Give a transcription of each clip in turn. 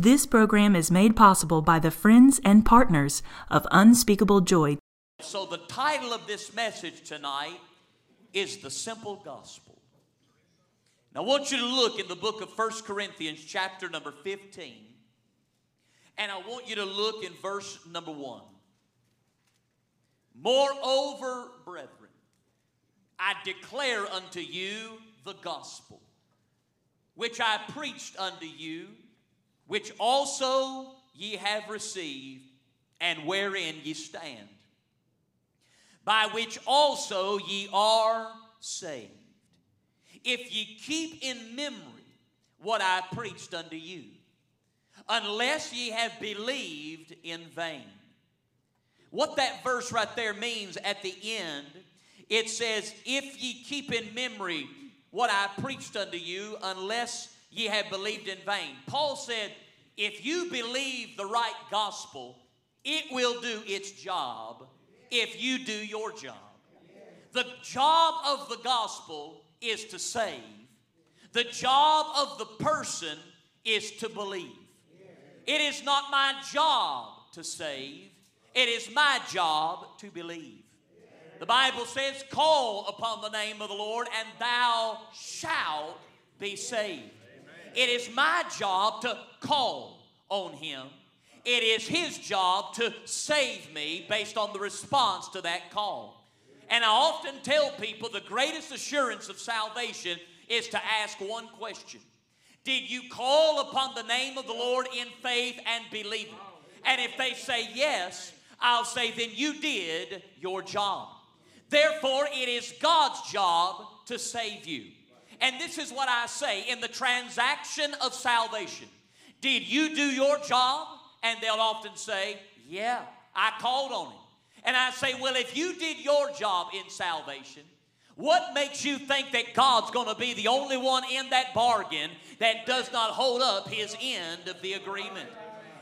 This program is made possible by the friends and partners of Unspeakable Joy. So, the title of this message tonight is The Simple Gospel. Now, I want you to look in the book of First Corinthians, chapter number 15, and I want you to look in verse number 1. Moreover, brethren, I declare unto you the gospel, which I preached unto you which also ye have received, and wherein ye stand, by which also ye are saved, if ye keep in memory what I preached unto you, unless ye have believed in vain. What that verse right there means at the end, it says, If ye keep in memory what I preached unto you, unless ye have believed in vain. Paul said, if you believe the right gospel, it will do its job if you do your job. The job of the gospel is to save, the job of the person is to believe. It is not my job to save, it is my job to believe. The Bible says, Call upon the name of the Lord, and thou shalt be saved. It is my job to call on Him. It is His job to save me based on the response to that call. And I often tell people the greatest assurance of salvation is to ask one question Did you call upon the name of the Lord in faith and believe it? And if they say yes, I'll say, then you did your job. Therefore, it is God's job to save you. And this is what I say in the transaction of salvation. Did you do your job? And they'll often say, Yeah, I called on him. And I say, Well, if you did your job in salvation, what makes you think that God's going to be the only one in that bargain that does not hold up his end of the agreement?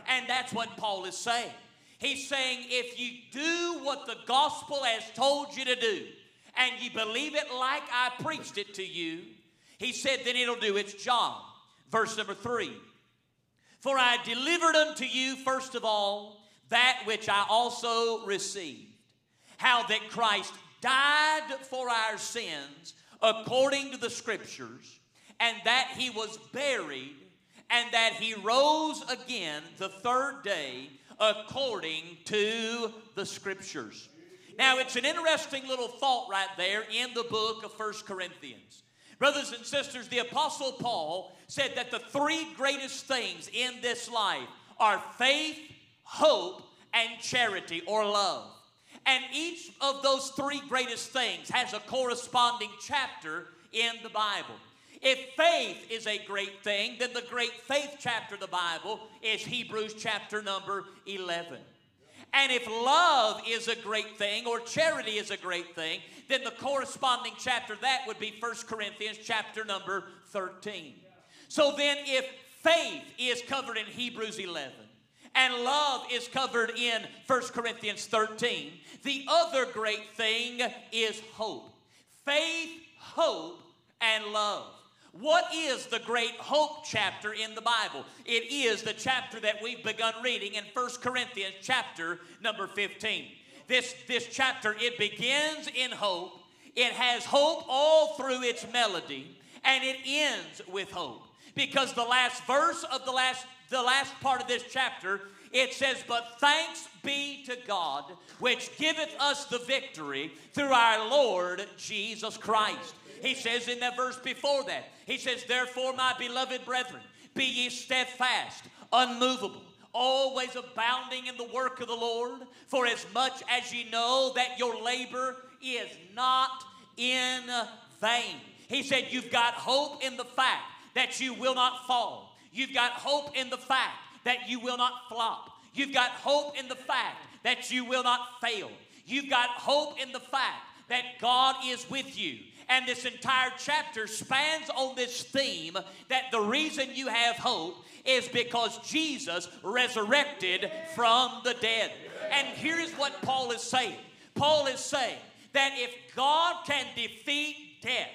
And that's what Paul is saying. He's saying, if you do what the gospel has told you to do, and you believe it like I preached it to you, he said, then it'll do its job. Verse number three For I delivered unto you, first of all, that which I also received, how that Christ died for our sins according to the Scriptures, and that he was buried, and that he rose again the third day according to the Scriptures. Now, it's an interesting little thought right there in the book of First Corinthians. Brothers and sisters, the Apostle Paul said that the three greatest things in this life are faith, hope, and charity or love. And each of those three greatest things has a corresponding chapter in the Bible. If faith is a great thing, then the great faith chapter of the Bible is Hebrews chapter number 11. And if love is a great thing or charity is a great thing, then the corresponding chapter that would be 1 Corinthians chapter number 13. So then if faith is covered in Hebrews 11 and love is covered in 1 Corinthians 13, the other great thing is hope. Faith, hope, and love. What is the great hope chapter in the Bible? It is the chapter that we've begun reading in 1 Corinthians chapter number 15. This, this chapter, it begins in hope. It has hope all through its melody, and it ends with hope. Because the last verse of the last, the last part of this chapter, it says, But thanks be to God, which giveth us the victory through our Lord Jesus Christ. He says in that verse before that, He says, Therefore, my beloved brethren, be ye steadfast, unmovable, always abounding in the work of the Lord, for as much as ye know that your labor is not in vain. He said, You've got hope in the fact that you will not fall. You've got hope in the fact that you will not flop. You've got hope in the fact that you will not fail. You've got hope in the fact that God is with you. And this entire chapter spans on this theme that the reason you have hope is because Jesus resurrected from the dead. And here's what Paul is saying Paul is saying that if God can defeat death,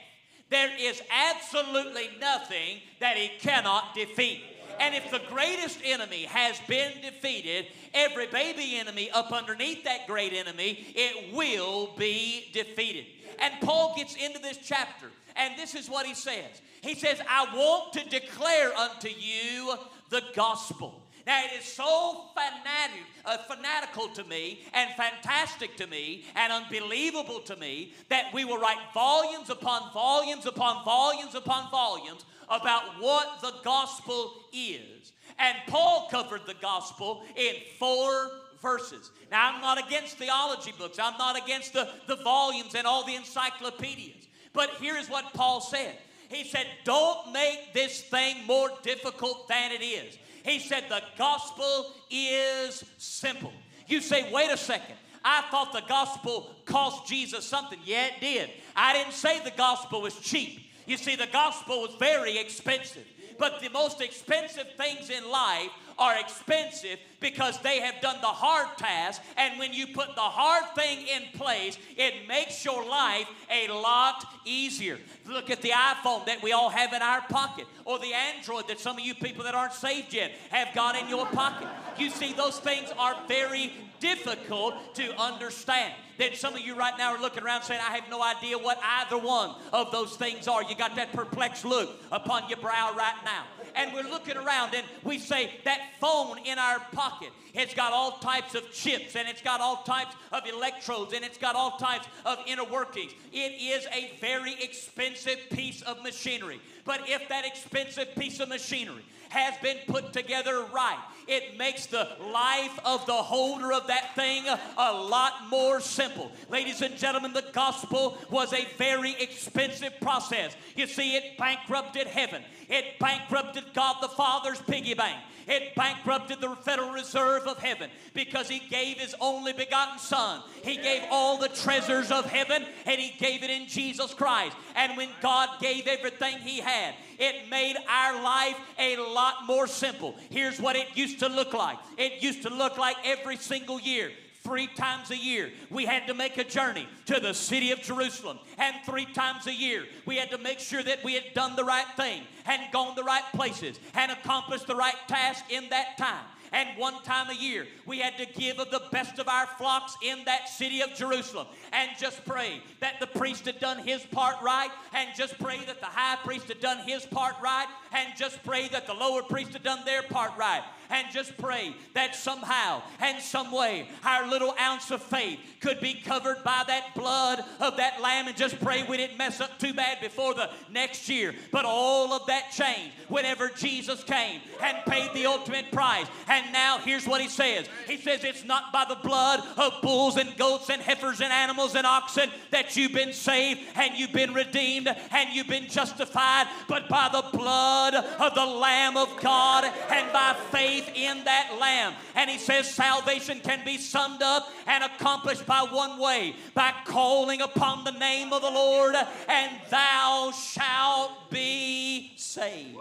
there is absolutely nothing that he cannot defeat. And if the greatest enemy has been defeated, every baby enemy up underneath that great enemy, it will be defeated. And Paul gets into this chapter, and this is what he says. He says, I want to declare unto you the gospel. Now, it is so fanatic, uh, fanatical to me and fantastic to me and unbelievable to me that we will write volumes upon volumes upon volumes upon volumes about what the gospel is. And Paul covered the gospel in four verses. Now, I'm not against theology books, I'm not against the, the volumes and all the encyclopedias. But here's what Paul said He said, Don't make this thing more difficult than it is. He said, The gospel is simple. You say, Wait a second. I thought the gospel cost Jesus something. Yeah, it did. I didn't say the gospel was cheap. You see, the gospel was very expensive. But the most expensive things in life are expensive because they have done the hard task. And when you put the hard thing in place, it makes your life a lot easier. Look at the iPhone that we all have in our pocket, or the Android that some of you people that aren't saved yet have got in your pocket. You see, those things are very difficult to understand. Then some of you right now are looking around saying, I have no idea what either one of those things are. You got that perplexed look upon your brow right now. And we're looking around and we say, that phone in our pocket, it's got all types of chips and it's got all types of electrodes and it's got all types of inner workings. It is a very expensive piece of machinery. But if that expensive piece of machinery has been put together right, it makes the life of the holder of that thing a lot more simple. Ladies and gentlemen, the gospel was a very expensive process. You see, it bankrupted heaven, it bankrupted God the Father's piggy bank. It bankrupted the Federal Reserve of heaven because he gave his only begotten Son. He gave all the treasures of heaven and he gave it in Jesus Christ. And when God gave everything he had, it made our life a lot more simple. Here's what it used to look like it used to look like every single year three times a year we had to make a journey to the city of Jerusalem. And three times a year we had to make sure that we had done the right thing and gone the right places and accomplished the right task in that time. And one time a year, we had to give of the best of our flocks in that city of Jerusalem and just pray that the priest had done his part right, and just pray that the high priest had done his part right, and just pray that the lower priest had done their part right and just pray that somehow and some way our little ounce of faith could be covered by that blood of that lamb and just pray we didn't mess up too bad before the next year. But all of that changed whenever Jesus came and paid the ultimate price. And now here's what he says He says, It's not by the blood of bulls and goats and heifers and animals and oxen that you've been saved and you've been redeemed and you've been justified, but by the blood of the Lamb of God and by faith faith in that Lamb. And he says salvation can be summed up and accomplished by one way by calling upon the name of the Lord, and thou shalt be saved.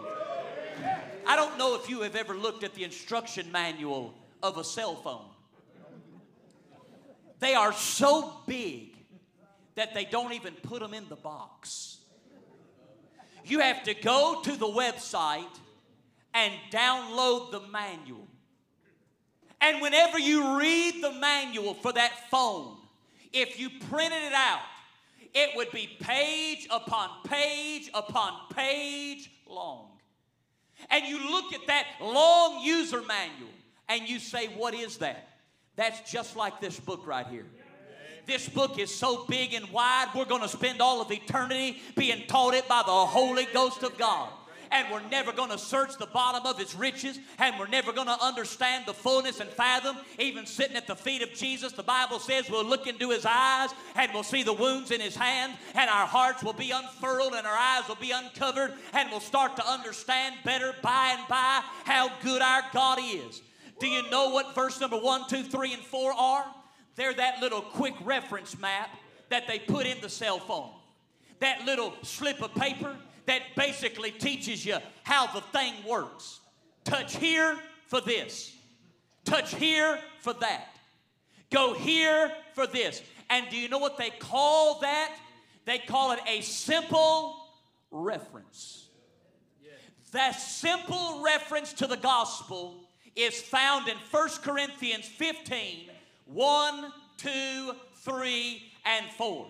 I don't know if you have ever looked at the instruction manual of a cell phone. They are so big that they don't even put them in the box. You have to go to the website and download the manual. And whenever you read the manual for that phone, if you printed it out, it would be page upon page upon page long. And you look at that long user manual and you say, What is that? That's just like this book right here. This book is so big and wide, we're going to spend all of eternity being taught it by the Holy Ghost of God and we're never going to search the bottom of its riches, and we're never going to understand the fullness and fathom. Even sitting at the feet of Jesus, the Bible says we'll look into his eyes and we'll see the wounds in his hand, and our hearts will be unfurled and our eyes will be uncovered, and we'll start to understand better by and by how good our God is. Do you know what verse number one, two, three, and four are? They're that little quick reference map that they put in the cell phone. That little slip of paper that basically teaches you how the thing works. Touch here for this, touch here for that, go here for this. And do you know what they call that? They call it a simple reference. That simple reference to the gospel is found in 1 Corinthians 15 1, 2, 3, and 4.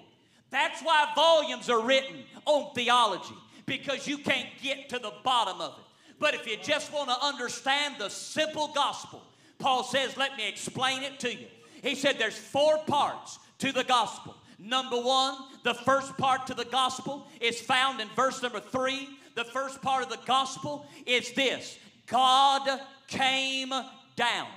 That's why volumes are written on theology, because you can't get to the bottom of it. But if you just want to understand the simple gospel, Paul says, let me explain it to you. He said there's four parts to the gospel. Number one, the first part to the gospel is found in verse number three. The first part of the gospel is this God came down.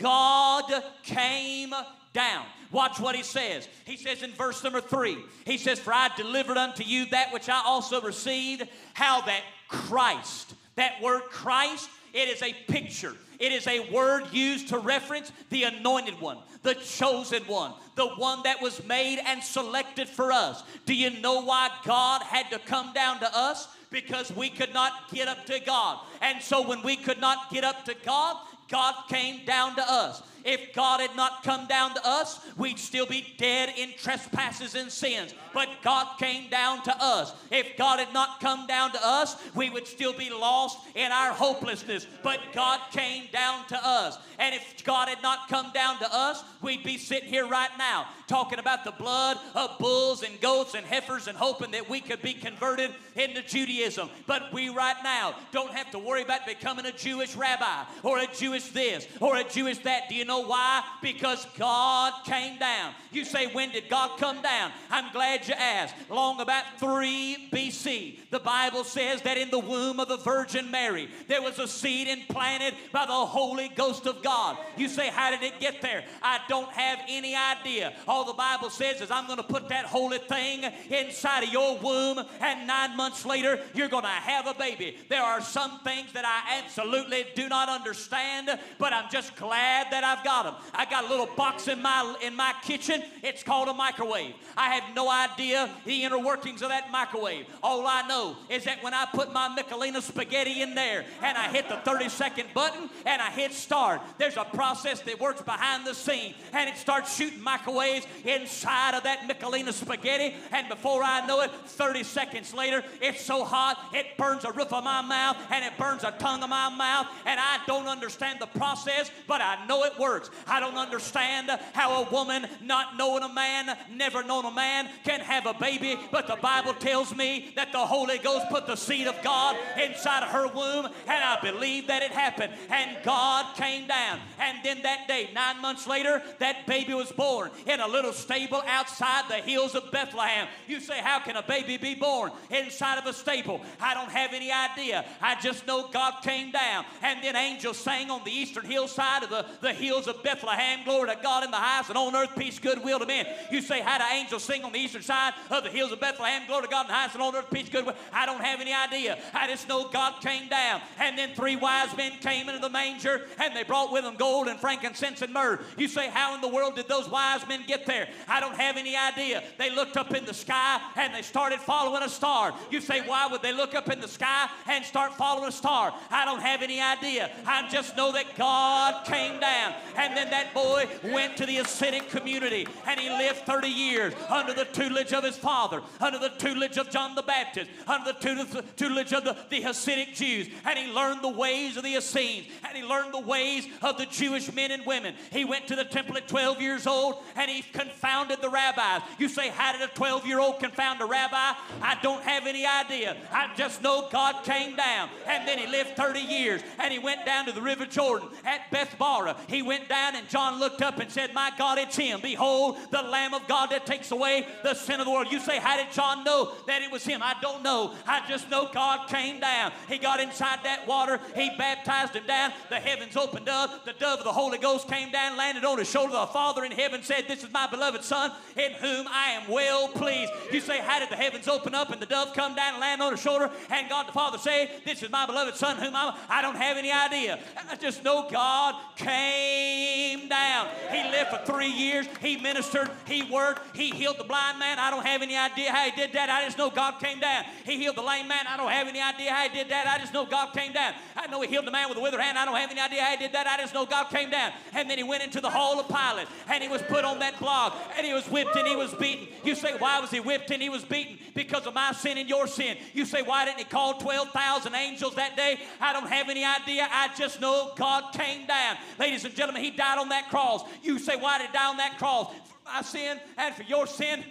God came down. Watch what he says. He says in verse number three, he says, For I delivered unto you that which I also received, how that Christ, that word Christ, it is a picture. It is a word used to reference the anointed one, the chosen one, the one that was made and selected for us. Do you know why God had to come down to us? Because we could not get up to God. And so when we could not get up to God, God came down to us. If God had not come down to us, we'd still be dead in trespasses and sins. But God came down to us. If God had not come down to us, we would still be lost in our hopelessness. But God came down to us. And if God had not come down to us, we'd be sitting here right now talking about the blood of bulls and goats and heifers and hoping that we could be converted into Judaism. But we right now don't have to worry about becoming a Jewish rabbi or a Jewish this or a Jewish that. Do you know why? Because God came down. You say, when did God come down? I'm glad you asked. Long about 3 BC, the Bible says that in the womb of the Virgin Mary, there was a seed implanted by the Holy Ghost of God. You say, how did it get there? I don't have any idea. All the Bible says is, I'm going to put that holy thing inside of your womb, and nine months later, you're going to have a baby. There are some things that I absolutely do not understand, but I'm just glad that I've got them. I got a little box in my in my kitchen. It's called a microwave. I have no idea the inner workings of that microwave. All I know is that when I put my Michelina spaghetti in there and I hit the 30 second button and I hit start, there's a process that works behind the scene and it starts shooting microwaves inside of that Michelina spaghetti. And before I know it, 30 seconds later, it's so hot it burns the roof of my mouth and it burns the tongue of my mouth. And I don't understand the process, but I know it works. I don't understand how a woman not knowing a man, never known a man, can have a baby, but the Bible tells me that the Holy Ghost put the seed of God inside of her womb, and I believe that it happened. And God came down. And then that day, nine months later, that baby was born in a little stable outside the hills of Bethlehem. You say, How can a baby be born inside of a stable? I don't have any idea. I just know God came down. And then angels sang on the eastern hillside of the, the hills of Bethlehem. Glory to God in the highest, and on earth peace, goodwill to men. You say, How do angels sing on the eastern side of the hills of Bethlehem? Glory to God in the highest, and on earth peace, goodwill. I don't have any idea. I just know God came down. And then three wise men came into the manger, and they brought with them gold and frankincense and myrrh. You say, How in the world did those wise men get there? I don't have any idea. They looked up in the sky and they started following a star. You say, Why would they look up in the sky and start following a star? I don't have any idea. I just know that God came down. And then that boy went to the ascetic community and he lived 30 years under the tutelage of his father, under the tutelage of John the Baptist, under the tutelage of the, the Hasidic Jews. And he learned the ways of the Essenes and he learned the ways of the Jewish men and women. He went to the temple at 12 years old and he confounded the rabbis. You say, How did a 12 year old confound a rabbi? I don't have any idea. I just know God came down and then he lived 30 years and he went down to the River Jordan at Bethabara. He went down and John looked up and said, My God, it's him. Behold, the Lamb of God that takes away the sin of the world. You say, How did John know that it was him? I don't know. I just know God came down. He got inside that water. He baptized him down. The heavens opened up. The dove of the Holy Ghost came down, landed on his shoulder. The Father in heaven said, This is my beloved Son in whom I am well pleased. You say, How did the heavens open up and the dove come down and land on his shoulder? And God the Father say, This is my beloved Son whom I'm, I don't have any idea. I just know God came down. He lived for three years. He ministered. He worked. He healed the blind man. I don't have any idea how he did that. I just know God came down. He healed the lame man. I don't have any idea how he did that. I just know God came down. I know he healed the man with the withered hand. I don't have any idea how he did that. I just know God came down. And then he went into the hall of Pilate and he was put on that block and he was whipped and he was beaten. You say, why was he whipped and he was beaten? Because of my sin and your sin. You say, why didn't he call 12,000 angels that day? I don't have any idea. I just know God came down. Ladies and gentlemen, he died on that cross. You say, why did he die on that cross? For my sin and for your sin.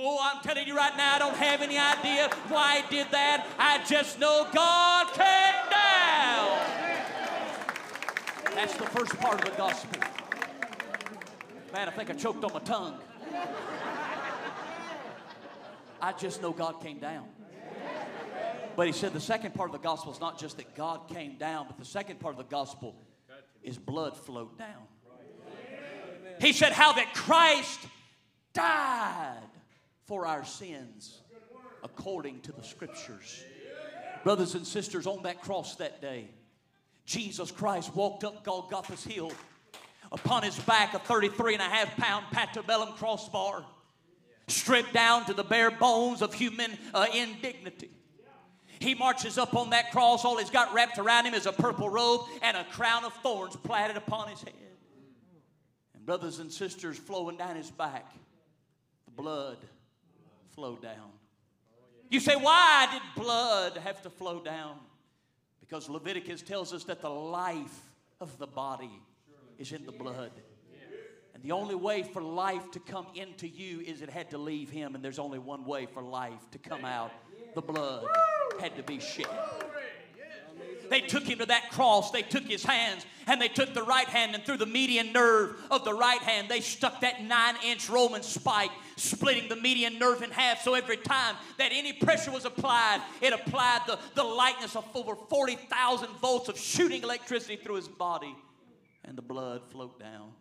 Oh, I'm telling you right now, I don't have any idea why he did that. I just know God came down. That's the first part of the gospel. Man, I think I choked on my tongue. I just know God came down. But he said the second part of the gospel is not just that God came down, but the second part of the gospel is blood flowed down. He said how that Christ died for our sins according to the scriptures. Brothers and sisters, on that cross that day, Jesus Christ walked up Golgotha's hill. Upon his back, a 33 and a half pound crossbar, stripped down to the bare bones of human uh, indignity. He marches up on that cross. All he's got wrapped around him is a purple robe and a crown of thorns platted upon his head. And brothers and sisters, flowing down his back, the blood flowed down. You say, why did blood have to flow down? Because Leviticus tells us that the life of the body is in the blood. And the only way for life to come into you is it had to leave him, and there's only one way for life to come out. The blood had to be shed. They took him to that cross. They took his hands and they took the right hand and through the median nerve of the right hand, they stuck that nine inch Roman spike, splitting the median nerve in half. So every time that any pressure was applied, it applied the, the lightness of over 40,000 volts of shooting electricity through his body, and the blood flowed down.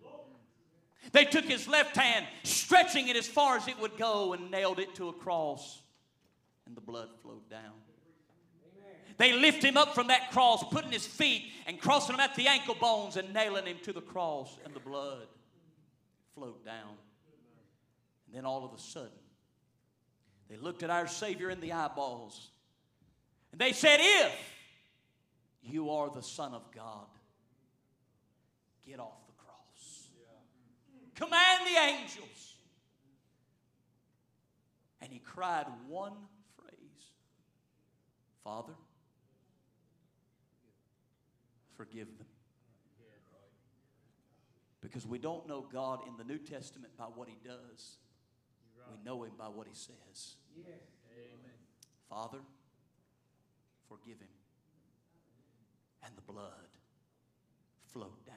They took his left hand, stretching it as far as it would go, and nailed it to a cross, and the blood flowed down. They lift him up from that cross, putting his feet and crossing him at the ankle bones and nailing him to the cross, and the blood flowed down. And then all of a sudden, they looked at our Savior in the eyeballs and they said, If you are the Son of God, get off the cross. Command the angels. And he cried one phrase Father, forgive them. Because we don't know God in the New Testament by what He does, we know Him by what He says. Father, forgive Him. And the blood flowed down.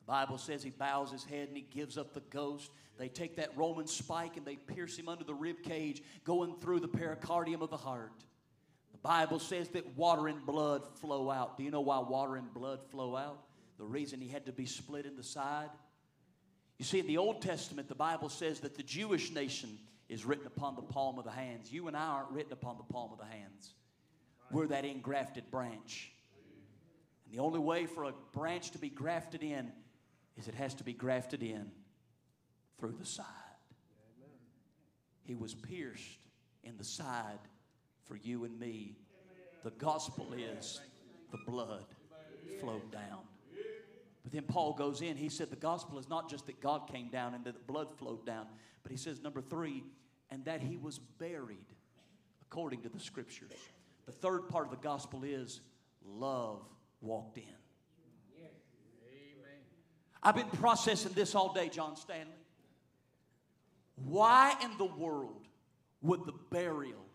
The Bible says He bows His head and He gives up the ghost. They take that Roman spike and they pierce Him under the rib cage, going through the pericardium of the heart. The Bible says that water and blood flow out. Do you know why water and blood flow out? The reason he had to be split in the side. You see, in the Old Testament, the Bible says that the Jewish nation is written upon the palm of the hands. You and I aren't written upon the palm of the hands. We're that engrafted branch. And the only way for a branch to be grafted in is it has to be grafted in through the side. He was pierced in the side for you and me. The gospel is the blood flowed down. But then Paul goes in, he said the gospel is not just that God came down and that the blood flowed down, but he says, number three, and that he was buried according to the scriptures. The third part of the gospel is love walked in. I've been processing this all day, John Stanley. Why in the world would the burial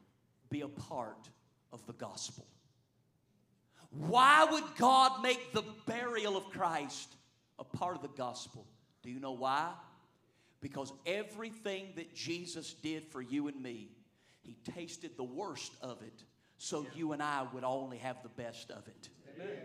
be a part of the gospel. Why would God make the burial of Christ a part of the gospel? Do you know why? Because everything that Jesus did for you and me, He tasted the worst of it so you and I would only have the best of it. Amen.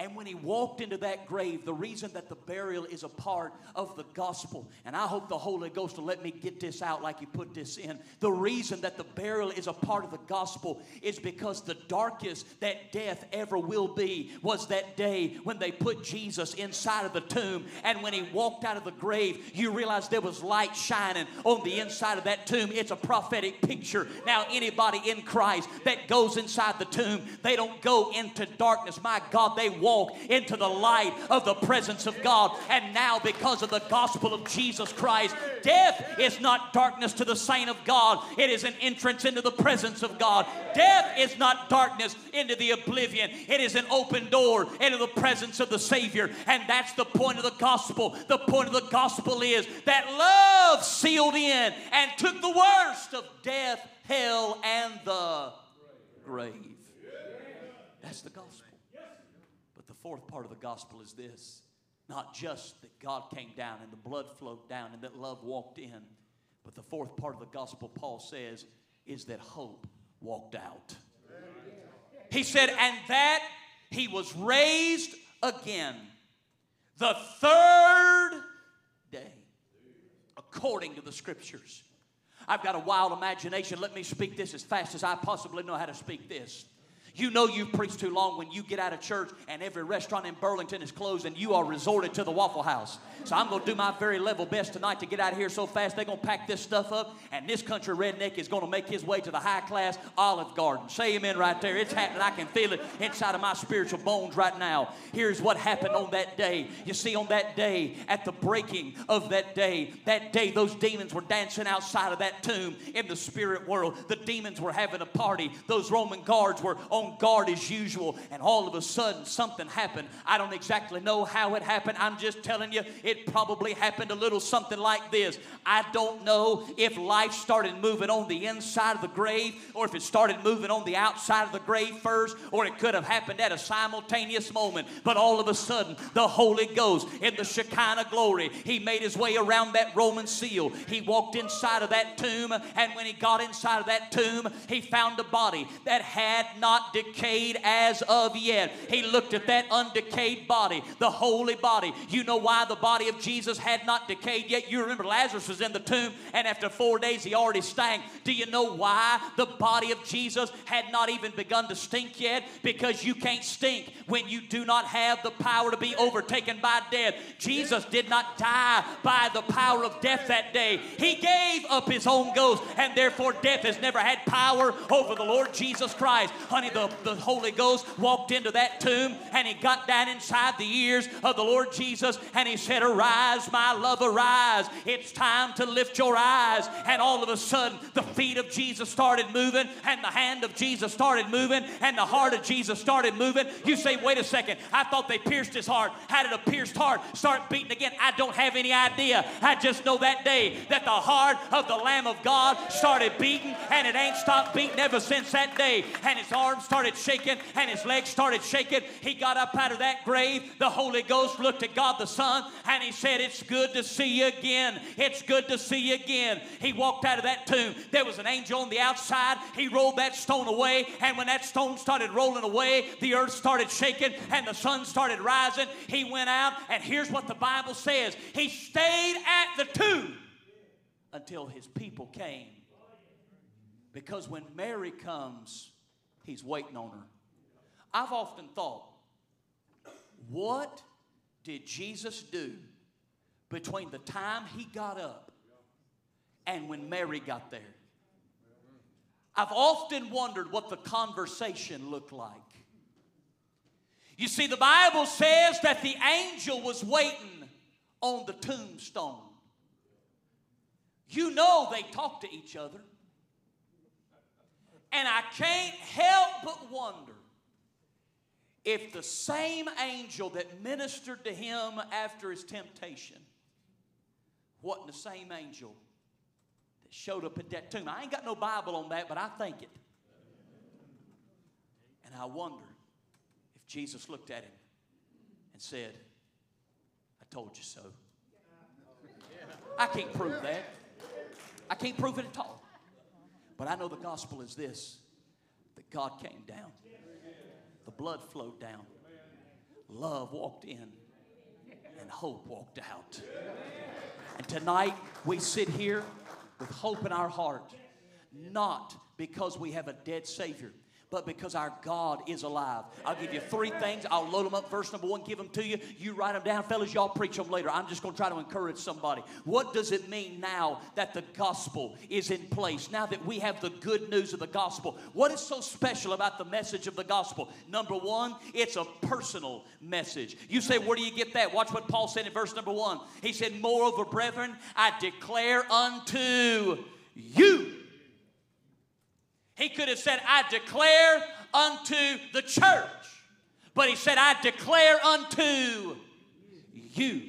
And when he walked into that grave, the reason that the burial is a part of the gospel, and I hope the Holy Ghost will let me get this out like he put this in. The reason that the burial is a part of the gospel is because the darkest that death ever will be was that day when they put Jesus inside of the tomb. And when he walked out of the grave, you realize there was light shining on the inside of that tomb. It's a prophetic picture. Now, anybody in Christ that goes inside the tomb, they don't go into darkness. My God, they walk walk into the light of the presence of God. And now, because of the gospel of Jesus Christ, death is not darkness to the saint of God, it is an entrance into the presence of God. Death is not darkness into the oblivion, it is an open door into the presence of the Savior. And that's the point of the gospel. The point of the gospel is that love sealed in and took the worst of death, hell, and the grave. That's the gospel fourth part of the gospel is this not just that God came down and the blood flowed down and that love walked in, but the fourth part of the gospel, Paul says, is that hope walked out. He said, and that he was raised again the third day, according to the scriptures. I've got a wild imagination. Let me speak this as fast as I possibly know how to speak this. You know you've preached too long when you get out of church and every restaurant in Burlington is closed and you are resorted to the Waffle House. So I'm going to do my very level best tonight to get out of here so fast they're going to pack this stuff up and this country redneck is going to make his way to the high class Olive Garden. Say amen right there. It's happening. I can feel it inside of my spiritual bones right now. Here's what happened on that day. You see, on that day, at the breaking of that day, that day those demons were dancing outside of that tomb in the spirit world. The demons were having a party. Those Roman guards were on on guard as usual, and all of a sudden something happened. I don't exactly know how it happened. I'm just telling you, it probably happened a little something like this. I don't know if life started moving on the inside of the grave or if it started moving on the outside of the grave first, or it could have happened at a simultaneous moment. But all of a sudden, the Holy Ghost in the Shekinah glory, he made his way around that Roman seal. He walked inside of that tomb, and when he got inside of that tomb, he found a body that had not decayed as of yet. He looked at that undecayed body, the holy body. You know why the body of Jesus had not decayed yet? You remember Lazarus was in the tomb, and after four days he already stank. Do you know why the body of Jesus had not even begun to stink yet? Because you can't stink when you do not have the power to be overtaken by death. Jesus did not die by the power of death that day. He gave up his own ghost, and therefore death has never had power over the Lord Jesus Christ. Honey, the the, the Holy Ghost walked into that tomb and he got down inside the ears of the Lord Jesus and he said, Arise, my love, arise. It's time to lift your eyes. And all of a sudden, the feet of Jesus started moving and the hand of Jesus started moving and the heart of Jesus started moving. You say, Wait a second, I thought they pierced his heart. How did a pierced heart start beating again? I don't have any idea. I just know that day that the heart of the Lamb of God started beating and it ain't stopped beating ever since that day. And his arms started shaking and his legs started shaking. He got up out of that grave. The Holy Ghost looked at God the Son and he said, It's good to see you again. It's good to see you again. He walked out of that tomb. There was an angel on the outside. He rolled that stone away. And when that stone started rolling away, the earth started shaking and the sun started rising. He went out, and here's what the Bible says He stayed at the tomb until his people came. Because when Mary comes, He's waiting on her. I've often thought, what did Jesus do between the time he got up and when Mary got there? I've often wondered what the conversation looked like. You see, the Bible says that the angel was waiting on the tombstone. You know they talked to each other. And I can't help but wonder if the same angel that ministered to him after his temptation wasn't the same angel that showed up at that tomb. I ain't got no Bible on that, but I think it. And I wonder if Jesus looked at him and said, I told you so. I can't prove that. I can't prove it at all. But I know the gospel is this that God came down, the blood flowed down, love walked in and hope walked out. And tonight we sit here with hope in our heart, not because we have a dead Savior, but because our God is alive. I'll give you three things. I'll load them up. Verse number one, give them to you. You write them down, fellas. Y'all preach them later. I'm just going to try to encourage somebody. What does it mean now that the gospel is in place? Now that we have the good news of the gospel, what is so special about the message of the gospel? Number one, it's a personal message. You say, where do you get that? Watch what Paul said in verse number one. He said, Moreover, brethren, I declare unto you he could have said, I declare unto the church. But he said, I declare unto you.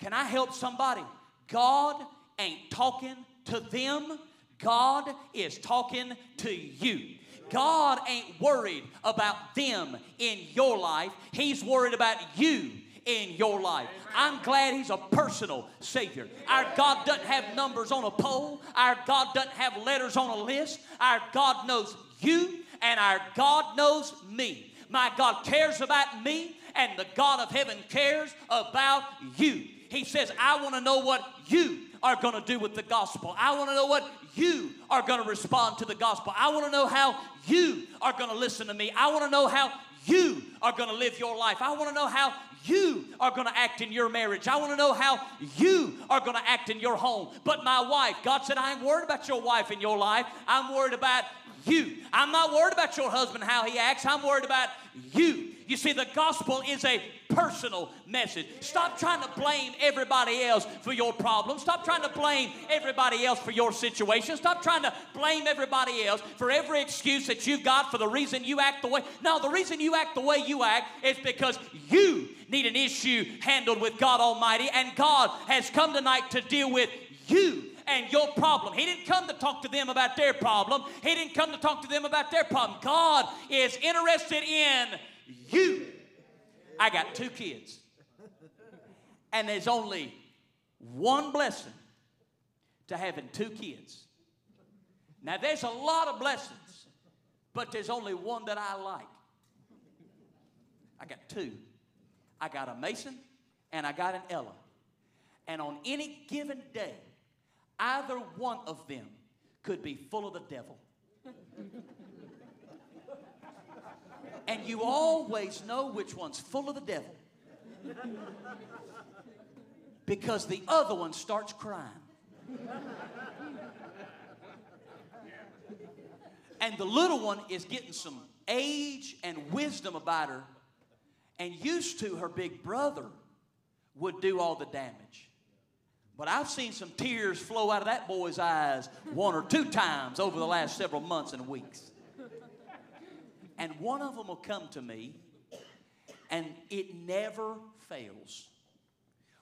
Can I help somebody? God ain't talking to them, God is talking to you. God ain't worried about them in your life, He's worried about you in your life. I'm glad He's a personal Savior. Our God doesn't have numbers on a pole, our God doesn't have letters on a list. Our God knows you, and our God knows me. My God cares about me, and the God of heaven cares about you. He says, I want to know what you are going to do with the gospel. I want to know what you are going to respond to the gospel. I want to know how you are going to listen to me. I want to know how you are going to live your life. I want to know how you are going to act in your marriage. I want to know how you are going to act in your home. But my wife, God said, I ain't worried about your wife in your life. I'm worried about you. I'm not worried about your husband, how he acts. I'm worried about you. You see, the gospel is a personal message. Stop trying to blame everybody else for your problems. Stop trying to blame everybody else for your situation. Stop trying to blame everybody else for every excuse that you've got for the reason you act the way. No, the reason you act the way you act is because you need an issue handled with God Almighty, and God has come tonight to deal with you and your problem. He didn't come to talk to them about their problem. He didn't come to talk to them about their problem. God is interested in you. I got two kids. And there's only one blessing to having two kids. Now, there's a lot of blessings, but there's only one that I like. I got two. I got a Mason and I got an Ella. And on any given day, either one of them could be full of the devil. And you always know which one's full of the devil because the other one starts crying. And the little one is getting some age and wisdom about her, and used to her big brother would do all the damage. But I've seen some tears flow out of that boy's eyes one or two times over the last several months and weeks. And one of them will come to me, and it never fails.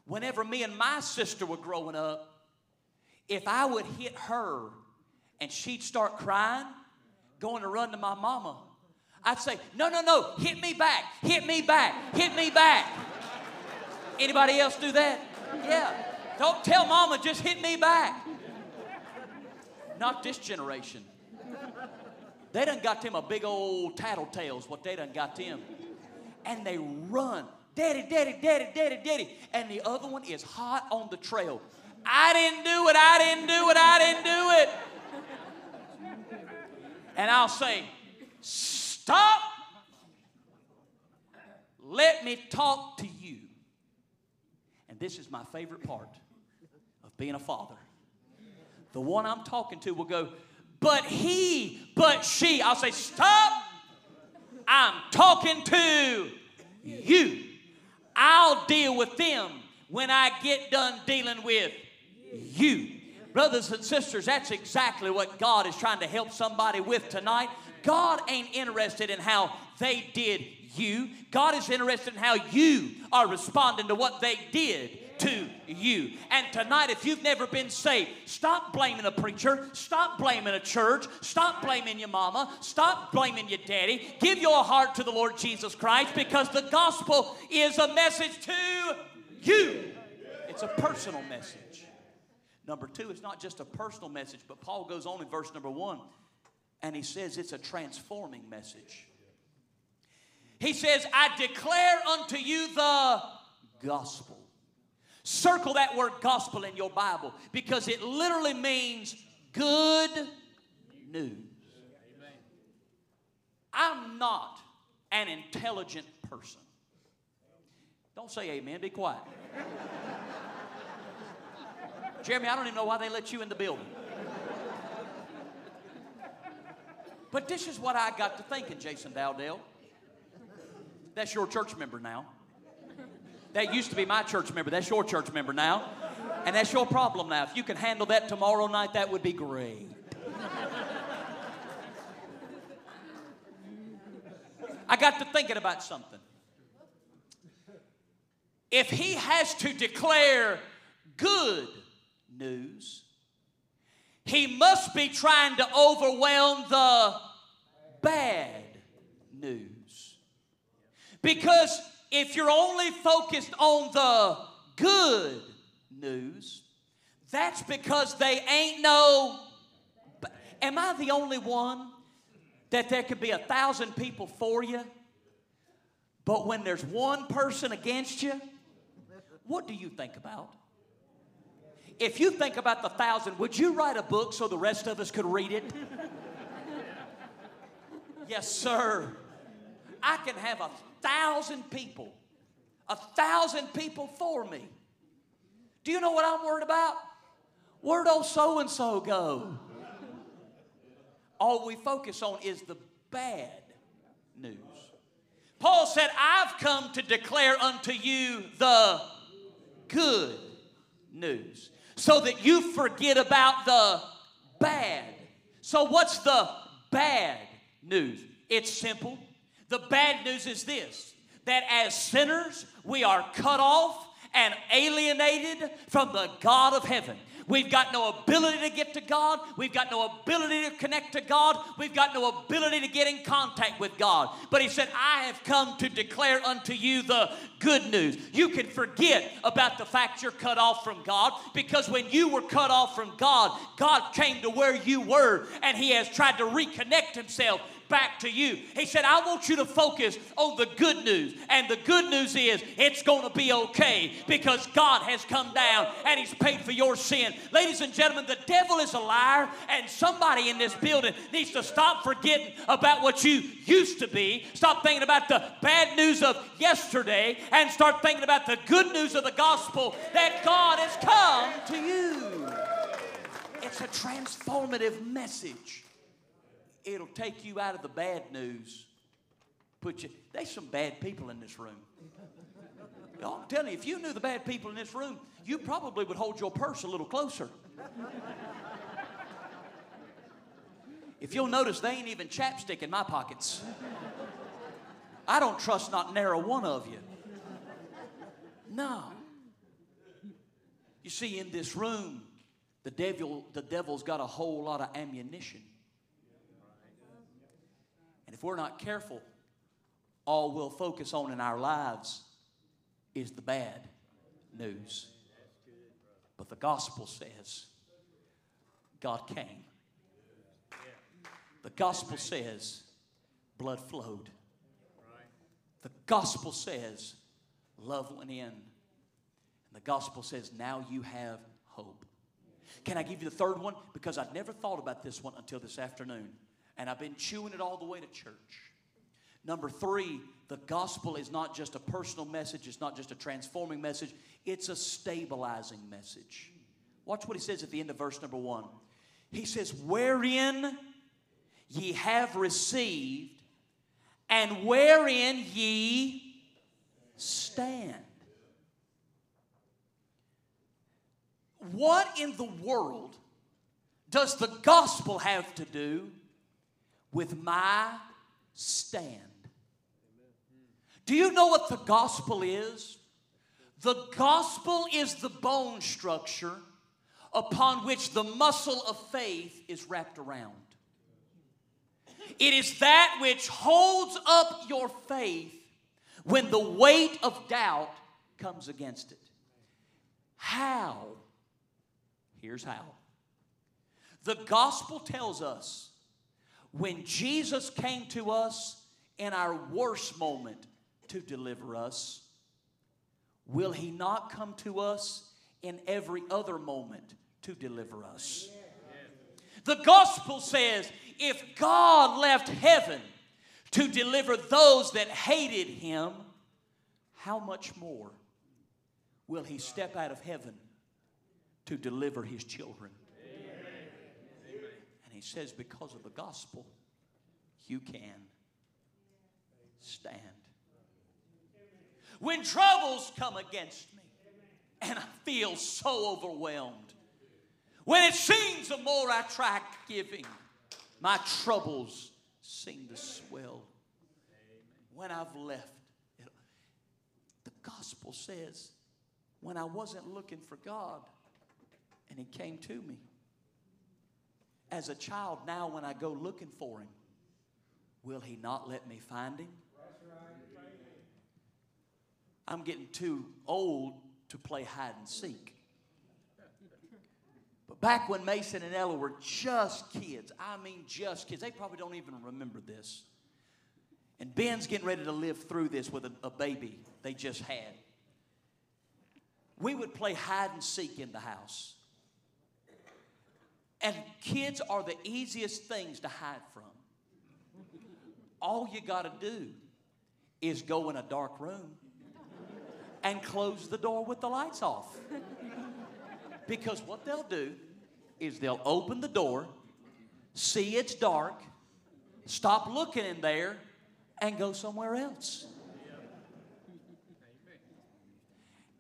Whenever me and my sister were growing up, if I would hit her and she'd start crying, going to run to my mama, I'd say, No, no, no, hit me back, hit me back, hit me back. Anybody else do that? Yeah. Don't tell mama, just hit me back. Not this generation. They done got them a big old tattletales, what they done got them. And they run. Daddy, daddy, daddy, daddy, daddy. And the other one is hot on the trail. I didn't do it, I didn't do it, I didn't do it. And I'll say, Stop. Let me talk to you. And this is my favorite part of being a father. The one I'm talking to will go, but he, but she. I'll say, stop. I'm talking to you. I'll deal with them when I get done dealing with you. Brothers and sisters, that's exactly what God is trying to help somebody with tonight. God ain't interested in how they did you, God is interested in how you are responding to what they did to you. And tonight, if you've never been saved, stop blaming a preacher, stop blaming a church, stop blaming your mama, stop blaming your daddy. Give your heart to the Lord Jesus Christ because the gospel is a message to you. It's a personal message. Number two, it's not just a personal message, but Paul goes on in verse number one and he says it's a transforming message. He says, I declare unto you the gospel. Circle that word gospel in your Bible because it literally means good news. I'm not an intelligent person. Don't say amen, be quiet. Jeremy, I don't even know why they let you in the building. But this is what I got to thinking, Jason Dowdell. That's your church member now. That used to be my church member. That's your church member now. And that's your problem now. If you can handle that tomorrow night, that would be great. I got to thinking about something. If he has to declare good news, he must be trying to overwhelm the bad news. Because if you're only focused on the good news, that's because they ain't no. Am I the only one that there could be a thousand people for you, but when there's one person against you, what do you think about? If you think about the thousand, would you write a book so the rest of us could read it? yes, sir. I can have a thousand people, a thousand people for me. Do you know what I'm worried about? Where'd old so and so go? All we focus on is the bad news. Paul said, I've come to declare unto you the good news so that you forget about the bad. So, what's the bad news? It's simple. The bad news is this that as sinners, we are cut off and alienated from the God of heaven. We've got no ability to get to God. We've got no ability to connect to God. We've got no ability to get in contact with God. But He said, I have come to declare unto you the good news. You can forget about the fact you're cut off from God because when you were cut off from God, God came to where you were and He has tried to reconnect Himself back to you. He said, I want you to focus on the good news. And the good news is it's going to be okay because God has come down and He's paid for your sin. Ladies and gentlemen, the devil is a liar, and somebody in this building needs to stop forgetting about what you used to be. Stop thinking about the bad news of yesterday and start thinking about the good news of the gospel that God has come to you. It's a transformative message it'll take you out of the bad news. Put you, there's some bad people in this room. I'm telling you, if you knew the bad people in this room, you probably would hold your purse a little closer. If you'll notice, they ain't even chapstick in my pockets. I don't trust not narrow one of you. No. You see, in this room, the devil, the devil's got a whole lot of ammunition. If we're not careful, all we'll focus on in our lives is the bad news. But the gospel says God came. The gospel says blood flowed. The gospel says love went in. And the gospel says now you have hope. Can I give you the third one? Because I'd never thought about this one until this afternoon and I've been chewing it all the way to church. Number three, the gospel is not just a personal message, it's not just a transforming message, it's a stabilizing message. Watch what he says at the end of verse number one. He says, Wherein ye have received, and wherein ye stand. What in the world does the gospel have to do with my stand. Do you know what the gospel is? The gospel is the bone structure upon which the muscle of faith is wrapped around. It is that which holds up your faith when the weight of doubt comes against it. How? Here's how. The gospel tells us when Jesus came to us, in our worst moment to deliver us, will He not come to us in every other moment to deliver us? The gospel says if God left heaven to deliver those that hated Him, how much more will He step out of heaven to deliver His children? He says, because of the gospel, you can stand. When troubles come against me and I feel so overwhelmed, when it seems the more I try giving, my troubles seem to swell. When I've left, it, the gospel says, when I wasn't looking for God and He came to me. As a child, now when I go looking for Him, will He not let me find Him? I'm getting too old to play hide and seek. But back when Mason and Ella were just kids, I mean just kids, they probably don't even remember this. And Ben's getting ready to live through this with a, a baby they just had. We would play hide and seek in the house. And kids are the easiest things to hide from. All you got to do is go in a dark room and close the door with the lights off. Because what they'll do is they'll open the door, see it's dark, stop looking in there, and go somewhere else.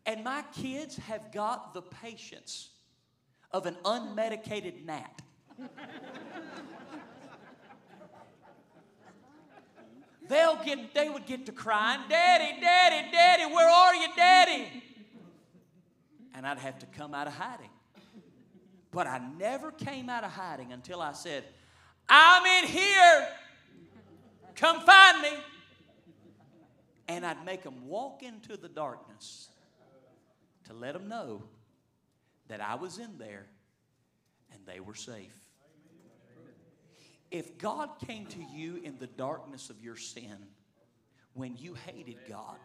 And my kids have got the patience of an unmedicated gnat. They'll get, they would get to crying, Daddy, Daddy, Daddy, where are you, Daddy? And I'd have to come out of hiding. But I never came out of hiding until I said, I'm in here. Come find me. And I'd make them walk into the darkness to let them know that I was in there and they were safe. If God came to you in the darkness of your sin when you hated God,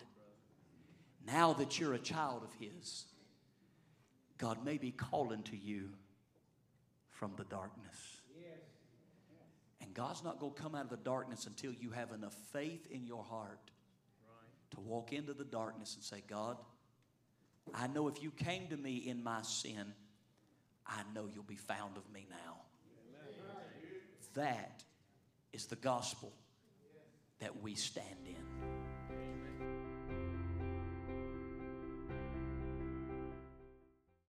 now that you're a child of His, God may be calling to you from the darkness. And God's not going to come out of the darkness until you have enough faith in your heart to walk into the darkness and say, God, I know if you came to me in my sin, I know you'll be found of me now. That is the gospel that we stand in.